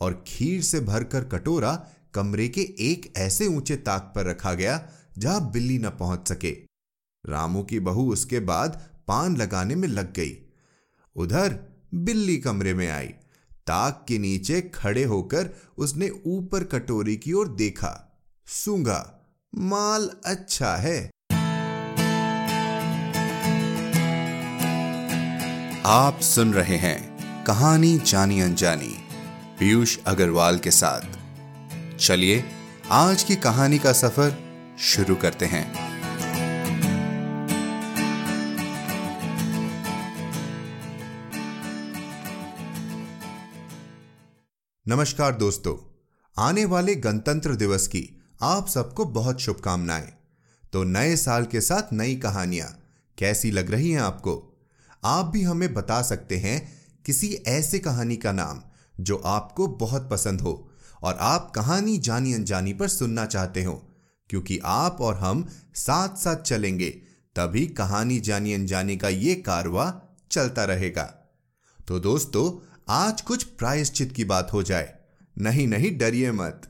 और खीर से भरकर कटोरा कमरे के एक ऐसे ऊँचे ताक पर रखा गया, जहाँ बिल्ली न पहुँच सके। रामू की बहू उसके बाद पान लगाने में लग गई। उधर बिल्ली कमरे में आई। ताक के नीचे खड़े होकर उसने ऊपर कटोरी की ओर देखा। सूँगा माल अच्छा है। आप सुन रहे हैं कहानी जानी अनजानी। पीयूष अग्रवाल के साथ। चलिए, आज की कहानी का सफ़र शुरू करते हैं। नमस्कार दोस्तों, आने वाले गणतंत्र दिवस की आप सबको बहुत शुभकामनाएँ। तो नए साल के साथ नई कहानियाँ, कैसी लग रही हैं आपको? आप भी हमें बता सकते हैं किसी ऐसे कहानी का नाम। जो आपको बहुत पसंद हो और आप कहानी जानी अनजानी पर सुनना चाहते हो। क्योंकि आप और हम साथ साथ चलेंगे, तभी कहानी जानी अनजानी का ये कारवा चलता रहेगा। तो दोस्तों, आज कुछ प्रायश्चित की बात हो जाए। नहीं नहीं, डरिए मत।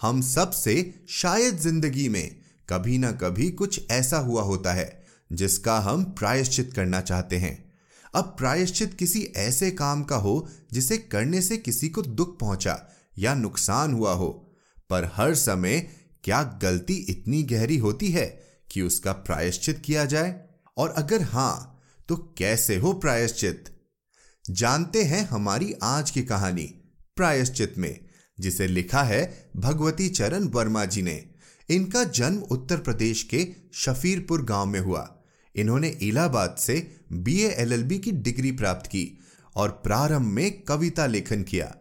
हम सबसे शायद ज़िंदगी में कभी ना कभी कुछ ऐसा हुआ होता है जिसका हम प्रायश्चित करना चाहते हैं। अब प्रायश्चित किसी ऐसे काम का हो, जिसे करने से किसी को दुख पहुँचा या नुकसान हुआ हो। पर हर समय क्या गलती इतनी गहरी होती है कि उसका प्रायश्चित किया जाए? और अगर हाँ तो कैसे हो प्रायश्चित? जानते हैं हमारी आज की कहानी प्रायश्चित में, जिसे लिखा है भगवती चरण वर्मा जी ने। इनका जन्म उत्तर प्रदेश के शफीरपुर गाँव में हुआ। इन्होंने इलाहाबाद से बीए एलएलबी की डिग्री प्राप्त की और प्रारंभ में कविता लेखन किया।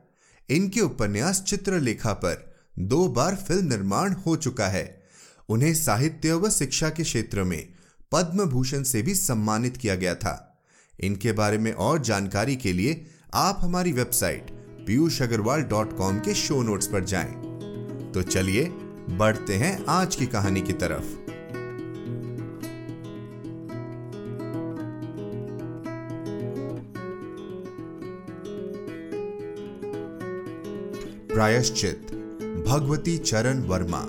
इनके उपन्यास चित्रलेखा पर दो बार फ़िल्म निर्माण हो चुका है। उन्हें साहित्य व शिक्षा के क्षेत्र में पद्म भूषण से भी सम्मानित किया गया था। इनके बारे में और जानकारी के लिए आप हमारी website Piyush Agrawal dot com के शो नोट्स पर जाएँ। तो चलिए, बढ़ते हैं आज की कहानी की तरफ़। प्रायश्चित। भगवती चरण वर्मा।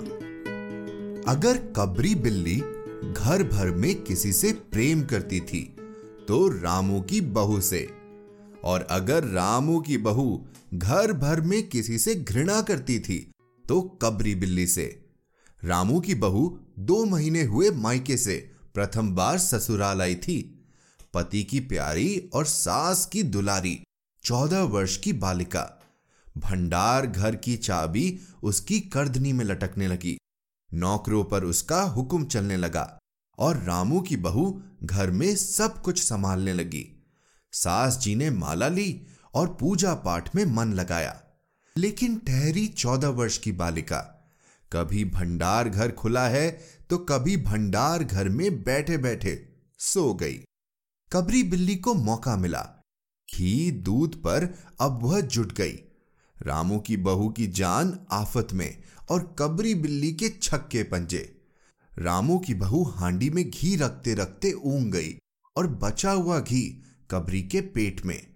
अगर कबरी बिल्ली घर भर में किसी से प्रेम करती थी तो रामू की बहू से। और अगर रामू की बहू घर भर में किसी से घृणा करती थी तो कबरी बिल्ली से। रामू की बहू दो महीने हुए मायके से प्रथम बार ससुराल आई थी। पति की प्यारी और सास की दुलारी, चौदह वर्ष की बालिका। भंडार घर की चाबी उसकी करदनी में लटकने लगी। नौकरों पर उसका हुक्म चलने लगा और रामू की बहू घर में सब कुछ संभालने लगी। सास जी ने माला ली और पूजा पाठ में मन लगाया। लेकिन ठहरी चौदह वर्ष की बालिका, कभी भंडार घर खुला है तो कभी भंडार घर में बैठे बैठे सो गई। कबरी बिल्ली को मौका मिला। घी दूध पर अब वह जुट गई। रामू की बहू की जान आफत में और कबरी बिल्ली के छक्के पंजे। रामू की बहू हांडी में घी रखते रखते ऊंग गई और बचा हुआ घी कबरी के पेट में।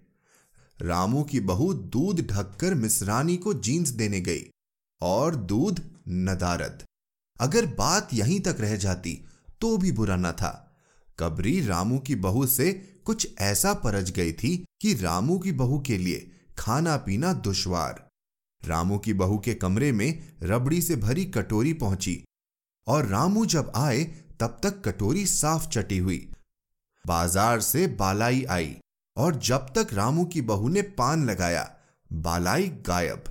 रामू की बहू दूध ढककर मिसरानी को जींस देने गई और दूध नदारद। अगर बात यहीं तक रह जाती तो भी बुरा न था। कबरी रामू की बहू से कुछ ऐसा परज गई थी कि रामू की बहू के लिए खाना पीना दुश्वार। रामू की बहू के कमरे में रबड़ी से भरी कटोरी पहुँची और रामू जब आए, तब तक कटोरी साफ़ चटी हुई। बाज़ार से बालाई आई और जब तक रामू की बहू ने पान लगाया, बालाई गायब।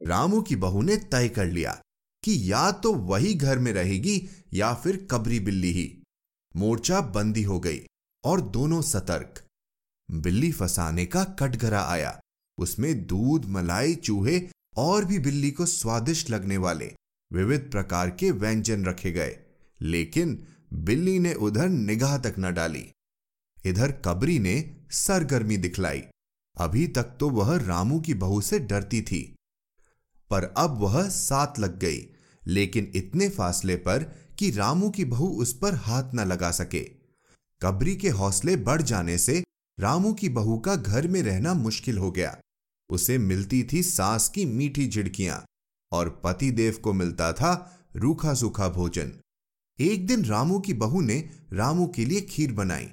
रामू की बहू ने तय कर लिया कि या तो वही घर में रहेगी या फिर कबरी बिल्ली ही। मोर्चा बंदी हो गई और दोनों सतर्क। बिल्ली फसाने का कटघरा आया। उसमें दूध, मलाई, चूहे और भी बिल्ली को स्वादिष्ट लगने वाले विविध प्रकार के व्यंजन रखे गए। लेकिन बिल्ली ने उधर निगाह तक न डाली। इधर कबरी ने सरगर्मी दिखलाई। अभी तक तो वह रामू की बहू से डरती थी। पर अब वह साथ लग गई, लेकिन इतने फासले पर कि रामू की बहू उस पर हाथ न लगा सके। कबरी के हौसले बढ़ जाने से रामू की बहू का घर में रहना मुश्किल हो गया। उसे मिलती थी सास की मीठी झिड़कियाँ, और पति देव को मिलता था रूखा सूखा भोजन। एक दिन रामू की बहू ने रामू के लिए खीर बनाई।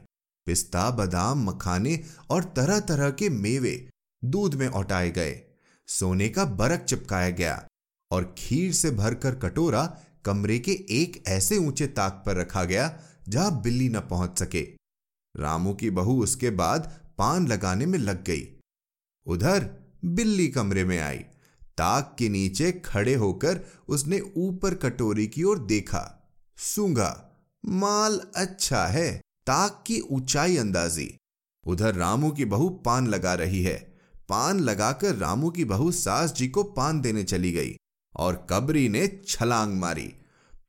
पिस्ता, बादाम, मखाने और तरह तरह के मेवे दूध में औटाए गए। सोने का बरक चिपकाया गया, और खीर से भरकर कटोरा कमरे के एक ऐसे ऊँचे ताक पर रखा गया, जहाँ बिल्ली न पहुँच सके। रामू की बहू उसके बाद पान लगाने में लग गई। उधर बिल्ली कमरे में आई। ताक के नीचे खड़े होकर उसने ऊपर कटोरी की ओर देखा। सूँगा माल अच्छा है, ताक की ऊंचाई अंदाजी। उधर रामू की बहू पान लगा रही है। पान लगाकर रामू की बहू सास जी को पान देने चली गई और कबरी ने छलांग मारी।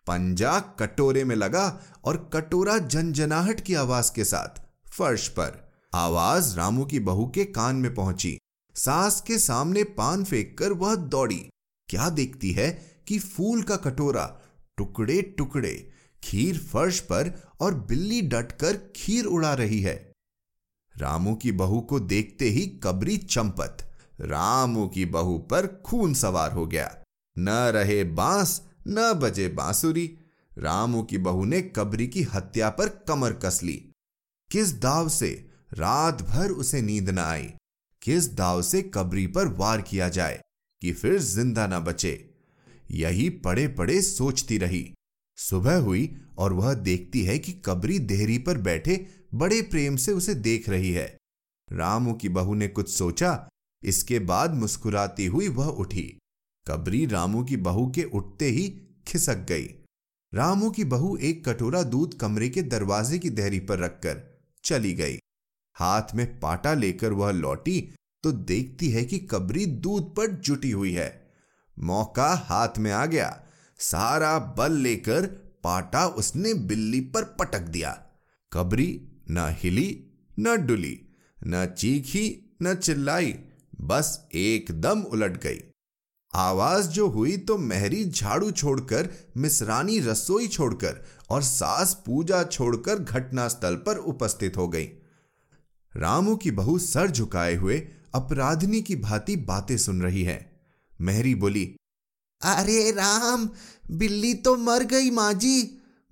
पंजा कटोरे में लगा और कटोरा जनजनाहट की आवाज़ के साथ फर्श पर आवाज़ रामू की बहू के कान में पहुँची। सास के सामने पान फेंक कर वह दौड़ी। क्या देखती है कि फूल का कटोरा टुकड़े टुकड़े खीर फर्श पर और बिल्ली डटकर खीर उड़ा रही है। रामू की बहू को देखते ही कबरी चंपत। रामू की बहू पर खून सवार हो गया। न रहे बाँस, न बजे बांसुरी। रामू की बहू ने कबरी की हत्या पर कमर कस ली। किस दाव से रात भर उसे नींद न आई? किस दाव से कबरी पर वार किया जाए कि फिर ज़िंदा न बचे। यही पड़े पड़े सोचती रही। सुबह हुई और वह देखती है कि कबरी देहरी पर बैठे बड़े प्रेम से उसे देख रही है। रामू की बहू ने कुछ सोचा, इसके बाद मुस्कुराती हुई वह उठी। कबरी रामू की बहू के उठते ही खिसक गई। रामू की बहू एक कटोरा दूध कमरे के दरवाजे की देहरी पर रखकर चली गई। हाथ में पाटा लेकर वह लौटी तो देखती है कि कबरी दूध पर जुटी हुई है। मौका हाथ में आ गया। सारा बल लेकर पाटा उसने बिल्ली पर पटक दिया। कबरी न हिली, न डुली, न चीखी, न चिल्लाई, बस एकदम उलट गई। आवाज़ जो हुई तो मेहरी झाड़ू छोड़कर, मिसरानी रसोई छोड़कर और सास पूजा छोड़कर घटनास्थल पर उपस्थित हो गई। रामू की बहू सर झुकाए हुए अपराधनी की भांति बातें सुन रही है। मेहरी बोली, अरे राम, बिल्ली तो मर गई माँ जी।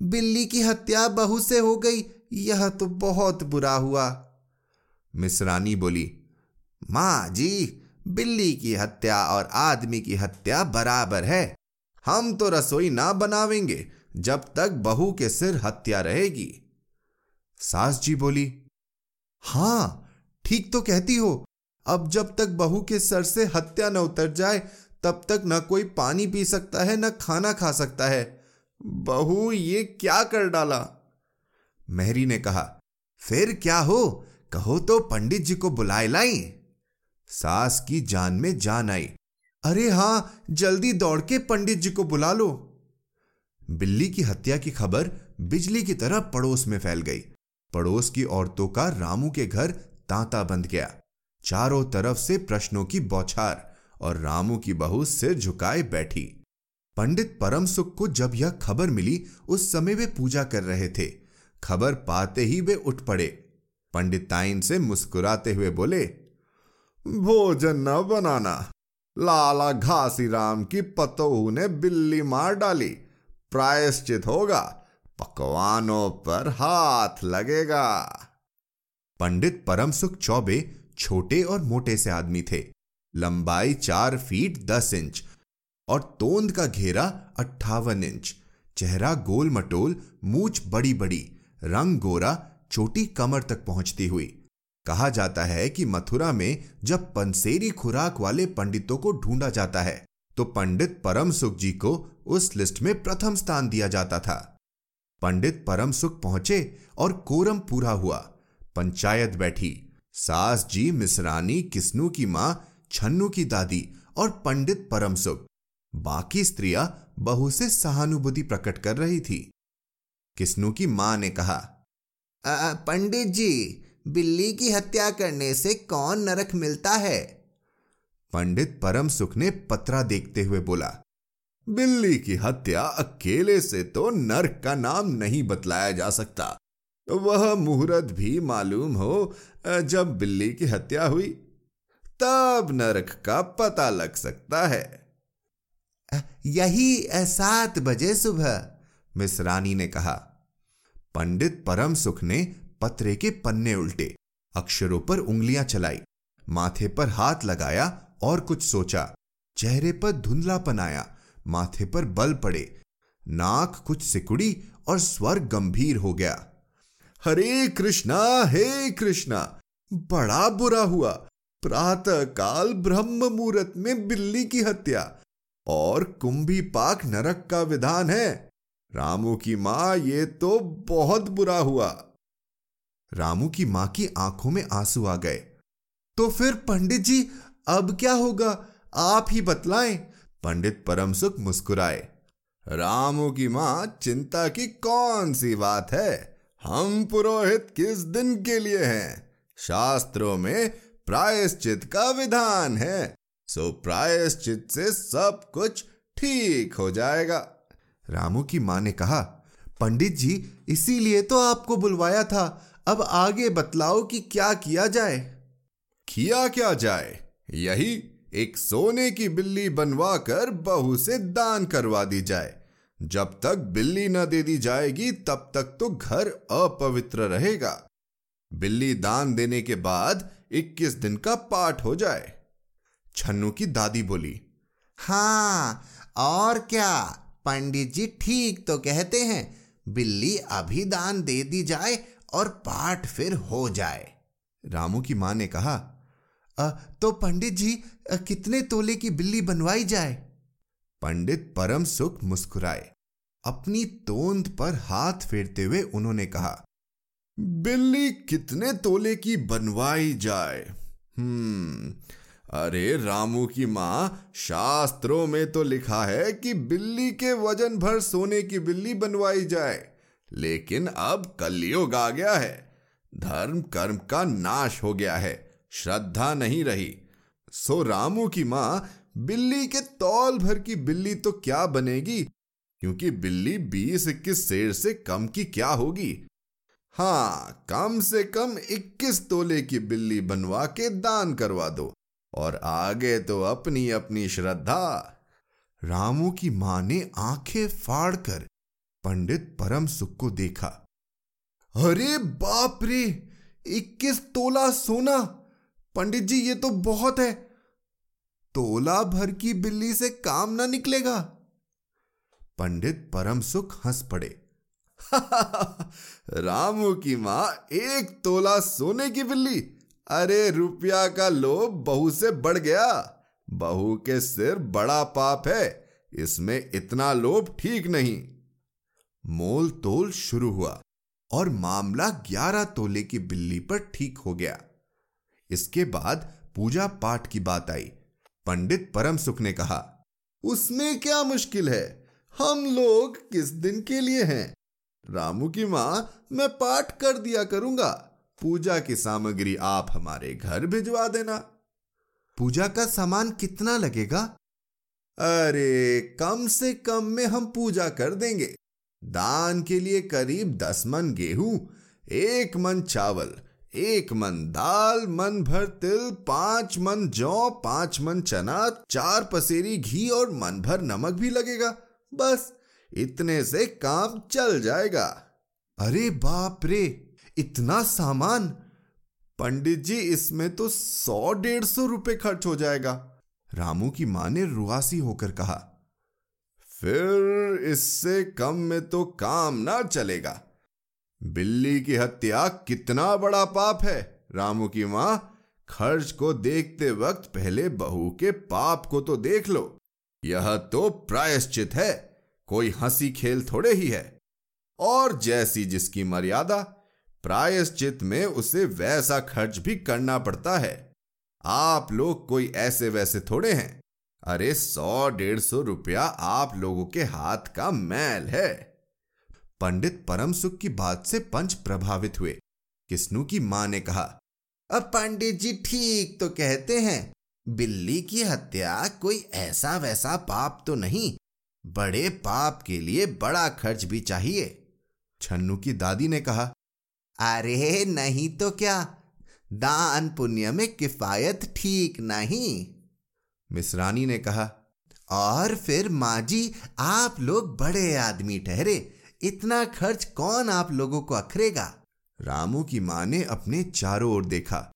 बिल्ली की हत्या बहू से हो गई, यह तो बहुत बुरा हुआ। मिसरानी बोली, माँ जी, बिल्ली की हत्या और आदमी की हत्या बराबर है। हम तो रसोई ना बनावेंगे जब तक बहू के सिर हत्या रहेगी। सास जी बोली, हाँ, ठीक तो कहती हो अब जब तक बहू के सर से हत्या न उतर जाए, तब तक न कोई पानी पी सकता है, न खाना खा सकता है। बहू, ये क्या कर डाला? मेहरी ने कहा, फिर क्या हो? कहो तो पंडित जी को बुलाए लाई सास की जान में जान आई। अरे हाँ, जल्दी दौड़ के पंडित जी को बुला लो। बिल्ली की हत्या की खबर बिजली की तरह पड़ोस में फैल गई। पड़ोस की औरतों का रामू के घर तांता बंद गया। चारों तरफ़ से प्रश्नों की बौछार और रामू की बहू सिर झुकाए बैठी। पंडित परम सुख को जब यह खबर मिली, उस समय वे पूजा कर रहे थे। खबर पाते ही वे उठ पड़े। पंडित ताइन से मुस्कुराते हुए बोले, भोजन न बनाना। लाला घासी राम की पतोहू ने बिल्ली मार डाली। प्रायश्चित होगा। पकवानों पर हाथ लगेगा। पंडित परम सुख चौबे छोटे और मोटे से आदमी थे। लंबाई चार फीट दस इंच और तोंद का घेरा अट्ठावन इंच। चेहरा गोल मटोल मूछ बड़ी बड़ी रंग गोरा, चोटी कमर तक पहुँचती हुई। कहा जाता है कि मथुरा में जब पंसेरी खुराक वाले पंडितों को ढूंढा जाता है तो पंडित परम सुख जी को उस लिस्ट में प्रथम स्थान दिया जाता था। पंडित परम सुख पहुँचे और कोरम पूरा हुआ। पंचायत बैठी। सास जी मिसरानी, किस्नू की माँ, छन्नू की दादी और पंडित परम सुख बाकी स्त्रियाँ बहू से सहानुभूति प्रकट कर रही थी। किस्नू की माँ ने कहा पंडित जी, बिल्ली की हत्या करने से कौन नरक मिलता है? पंडित परम सुख ने पत्रा देखते हुए बोला, बिल्ली की हत्या अकेले से तो नरक का नाम नहीं बतलाया जा सकता। वह मुहूर्त भी मालूम हो जब बिल्ली की हत्या हुई। तब नरक का पता लग सकता है। यही सात बजे सुबह, मिस रानी ने कहा। पंडित परम सुख ने पत्रे के पन्ने उल्टे, अक्षरों पर उंगलियाँ चलाई, माथे पर हाथ लगाया और कुछ सोचा। चेहरे पर धुंधलापन आया, माथे पर बल पड़े। नाक कुछ सिकुड़ी और स्वर गंभीर हो गया। हरे कृष्णा, हे कृष्णा। बड़ा बुरा हुआ। प्रातः काल ब्रह्म मुहूर्त में बिल्ली की हत्या। और कुंभी पाक नरक का विधान है। रामू की माँ, ये तो बहुत बुरा हुआ। रामू की माँ की आँखों में आँसू आ गए। तो फिर पंडित जी, अब क्या होगा? आप ही बतलाएँ। पंडित परम सुख मुस्कुराए। रामू की माँ, चिंता की कौन सी बात है? हम पुरोहित किस दिन के लिए हैं? शास्त्रों में प्रायश्चित का विधान है। सो प्रायश्चित से सब कुछ ठीक हो जाएगा। रामू की माँ ने कहा, पंडित जी, इसीलिए तो आपको बुलवाया था। अब आगे बतलाओ कि क्या किया जाए। किया क्या जाए? यही एक सोने की बिल्ली बनवा कर बहू से दान करवा दी जाए। जब तक बिल्ली न दे दी जाएगी तब तक तो घर अपवित्र रहेगा। बिल्ली दान देने के बाद 21 दिन का पाठ हो जाए। छन्नू की दादी बोली हाँ और क्या? पंडित जी ठीक तो कहते हैं बिल्ली अभी दान दे दी जाए और पाठ फिर हो जाए। रामू की माँ ने कहा आ, तो पंडित जी आ, कितने तोले की बिल्ली बनवाई जाए? पंडित परम सुख मुस्कुराए। अपनी तोंद पर हाथ फेरते हुए उन्होंने कहा, बिल्ली कितने तोले की बनवाई जाए? हम्म अरे रामू की माँ, शास्त्रों में तो लिखा है कि बिल्ली के वज़न भर सोने की बिल्ली बनवाई जाए, लेकिन अब कलयुग आ गया है। धर्म कर्म का नाश हो गया है, श्रद्धा नहीं रही। सो रामू की माँ बिल्ली के तौल भर की बिल्ली तो क्या बनेगी? क्योंकि बिल्ली बीस इक्कीस शेर से कम की क्या होगी? हाँ कम से कम इक्कीस तोले की बिल्ली बनवा के दान करवा दो, और आगे तो अपनी अपनी श्रद्धा। रामू की माँ ने आँखें फाड़कर पंडित परम सुख को देखा। अरे बाप रे, इक्कीस तोला सोना? पंडित जी, ये तो बहुत है। तोला भर की बिल्ली से काम ना निकलेगा। पंडित परम सुख हंस पड़े। रामू की माँ, एक तोला सोने की बिल्ली। अरे रुपया का लोभ बहू से बढ़ गया। बहू के सिर बड़ा पाप है, इसमें इतना लोभ ठीक नहीं। मोल तोल शुरू हुआ और मामला ग्यारह तोले की बिल्ली पर ठीक हो गया। इसके बाद पूजा पाठ की बात आई। पंडित परम सुख ने कहा, उसमें क्या मुश्किल है? हम लोग किस दिन के लिए हैं? रामू की माँ, मैं पाठ कर दिया करूँगा। पूजा की सामग्री आप हमारे घर भिजवा देना। पूजा का सामान कितना लगेगा? अरे, कम से कम में हम पूजा कर देंगे। दान के लिए करीब दस मन गेहूँ, एक मन चावल एक मन दाल, मन भर तिल, पाँच मन जौ, पाँच मन चना, चार पसेरी घी और मन भर नमक भी लगेगा। बस, इतने से काम चल जाएगा। अरे बाप रे, इतना सामान? पंडित जी, इसमें तो सौ डेढ़ सौ रुपए खर्च हो जाएगा। रामू की माँ ने रुआसी होकर कहा, फिर इससे कम में तो काम ना चलेगा। बिल्ली की हत्या कितना बड़ा पाप है। रामू की माँ, खर्च को देखते वक्त पहले बहू के पाप को तो देख लो। यह तो प्रायश्चित है। कोई हँसी खेल थोड़े ही है। और जैसी जिसकी मर्यादा, प्रायश्चित में उसे वैसा खर्च भी करना पड़ता है। आप लोग कोई ऐसे वैसे थोड़े हैं। अरे सौ डेढ़ सौ रुपया आप लोगों के हाथ का मैल है। पंडित परम सुख की बात से पंच प्रभावित हुए। किस्नू की माँ ने कहा, अब पंडित जी ठीक तो कहते हैं, बिल्ली की हत्या कोई ऐसा वैसा पाप तो नहीं, बड़े पाप के लिए बड़ा खर्च भी चाहिए। छन्नू की दादी ने कहा, अरे नहीं तो क्या, दान पुण्य में किफायत ठीक नहीं? मिसरानी ने कहा, और फिर माँ जी, आप लोग बड़े आदमी ठहरे इतना खर्च कौन आप लोगों को अखरेगा? रामू की माँ ने अपने चारों ओर देखा।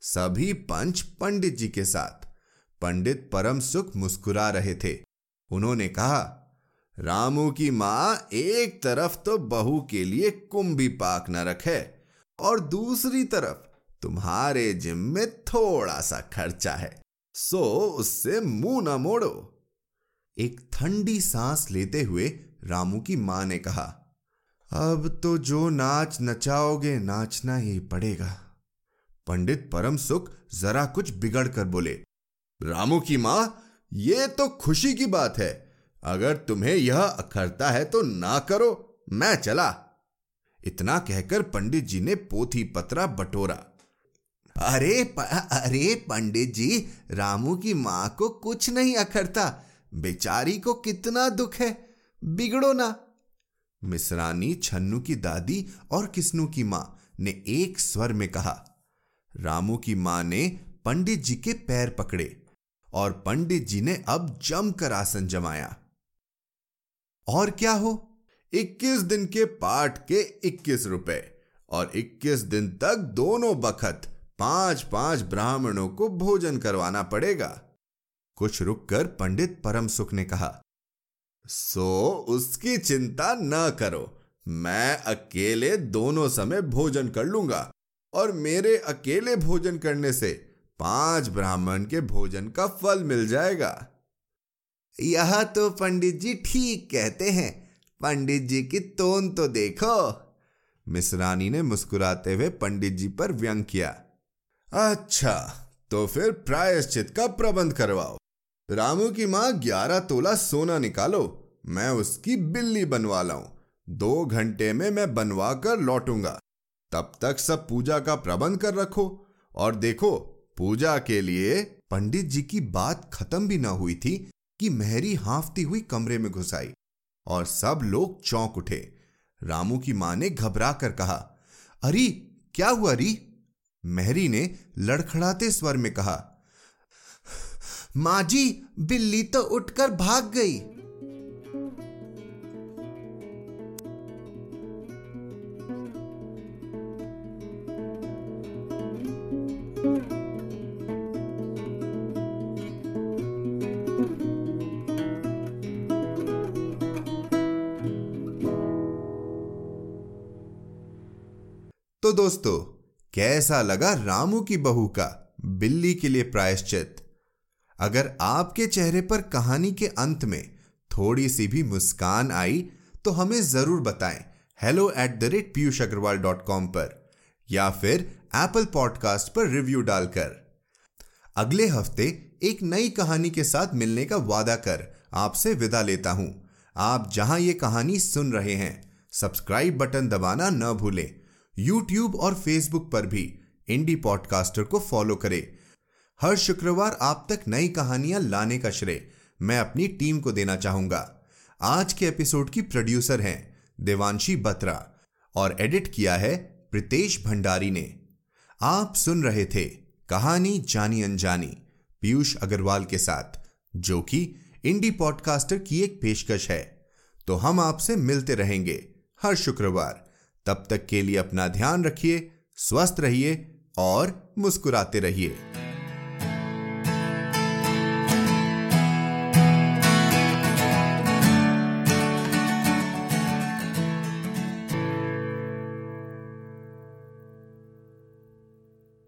सभी पंच पंडित जी के साथ। पंडित परम सुख मुस्कुरा रहे थे। उन्होंने कहा, रामू की माँ एक तरफ़ तो बहू के लिए कुंभी पाक न रखे और दूसरी तरफ़ तुम्हारे जिम में थोड़ा सा खर्चा है। सो उससे मुँह न मोड़ो। एक ठंडी सांस लेते हुए रामू की माँ ने कहा अब तो जो नाच नचाओगे नाचना ही पड़ेगा। पंडित परम सुख जरा कुछ बिगड़ कर बोले रामू की माँ ये तो खुशी की बात है। अगर तुम्हें यह अखरता है तो ना करो मैं चला इतना कहकर पंडित जी ने पोथी पत्रा बटोरा। अरे प, अरे पंडित जी रामू की माँ को कुछ नहीं अखरता। बेचारी को कितना दुख है। बिगड़ो ना। मिसरानी छन्नू की दादी और किस्नू की माँ ने एक स्वर में कहा, रामू की माँ ने पंडित जी के पैर पकड़े और पंडित जी ने अब जमकर आसन जमाया। और क्या हो? 21 दिन के पाठ के 21 रुपए और 21 दिन तक दोनों बखत पाँच पाँच ब्राह्मणों को भोजन करवाना पड़ेगा। कुछ रुककर पंडित परम सुख ने कहा सो उसकी चिंता न करो। मैं अकेले दोनों समय भोजन कर लूँगा। और मेरे अकेले भोजन करने से पाँच ब्राह्मण के भोजन का फल मिल जाएगा। यह तो पंडित जी ठीक कहते हैं। पंडित जी की तोन तो देखो। मिसरानी ने मुस्कुराते हुए पंडित जी पर व्यंग किया। अच्छा तो फिर प्रायश्चित का प्रबंध करवाओ। रामू की माँ ग्यारह तोला सोना निकालो, मैं उसकी बिल्ली बनवा लाऊं। दो घंटे में मैं बनवा कर लौटूँगा। तब तक सब पूजा का प्रबंध कर रखो। और देखो, पूजा के लिए पंडित जी की बात खत्म भी ना हुई थी कि मेहरी हाफती हुई कमरे में घुस आई और सब लोग चौंक उठे। रामू की माँ ने घबरा कर कहा, अरे, क्या हुआ अरी? मेहरी ने लड़खड़ाते स्वर में कहा माँ जी बिल्ली तो उठकर भाग गई। तो दोस्तों, कैसा लगा रामू की बहू का बिल्ली के लिए प्रायश्चित? अगर आपके चेहरे पर कहानी के अंत में थोड़ी सी भी मुस्कान आई तो हमें ज़रूर बताएँ। Hello at the rate Piyush Agrawal dot com पर, या फिर एप्पल पॉडकास्ट पर रिव्यू डालकर। अगले हफ़्ते एक नई कहानी के साथ मिलने का वादा कर आपसे विदा लेता हूँ। आप जहाँ ये कहानी सुन रहे हैं सब्सक्राइब बटन दबाना न भूलें। यूट्यूब और फेसबुक पर भी इंडी पॉडकास्टर को फॉलो करें। हर शुक्रवार आप तक नई कहानियाँ लाने का श्रेय मैं अपनी टीम को देना चाहूँगा। आज के एपिसोड की प्रोड्यूसर हैं देवांशी बत्रा और एडिट किया है प्रितेश भंडारी ने। आप सुन रहे थे कहानी जानी अनजानी पीयूष अग्रवाल के साथ, जो कि इंडी पॉडकास्टर की एक पेशकश है। तो हम आपसे मिलते रहेंगे हर शुक्रवार। तब तक के लिए अपना ध्यान रखिए, स्वस्थ रहिए और मुस्कुराते रहिए।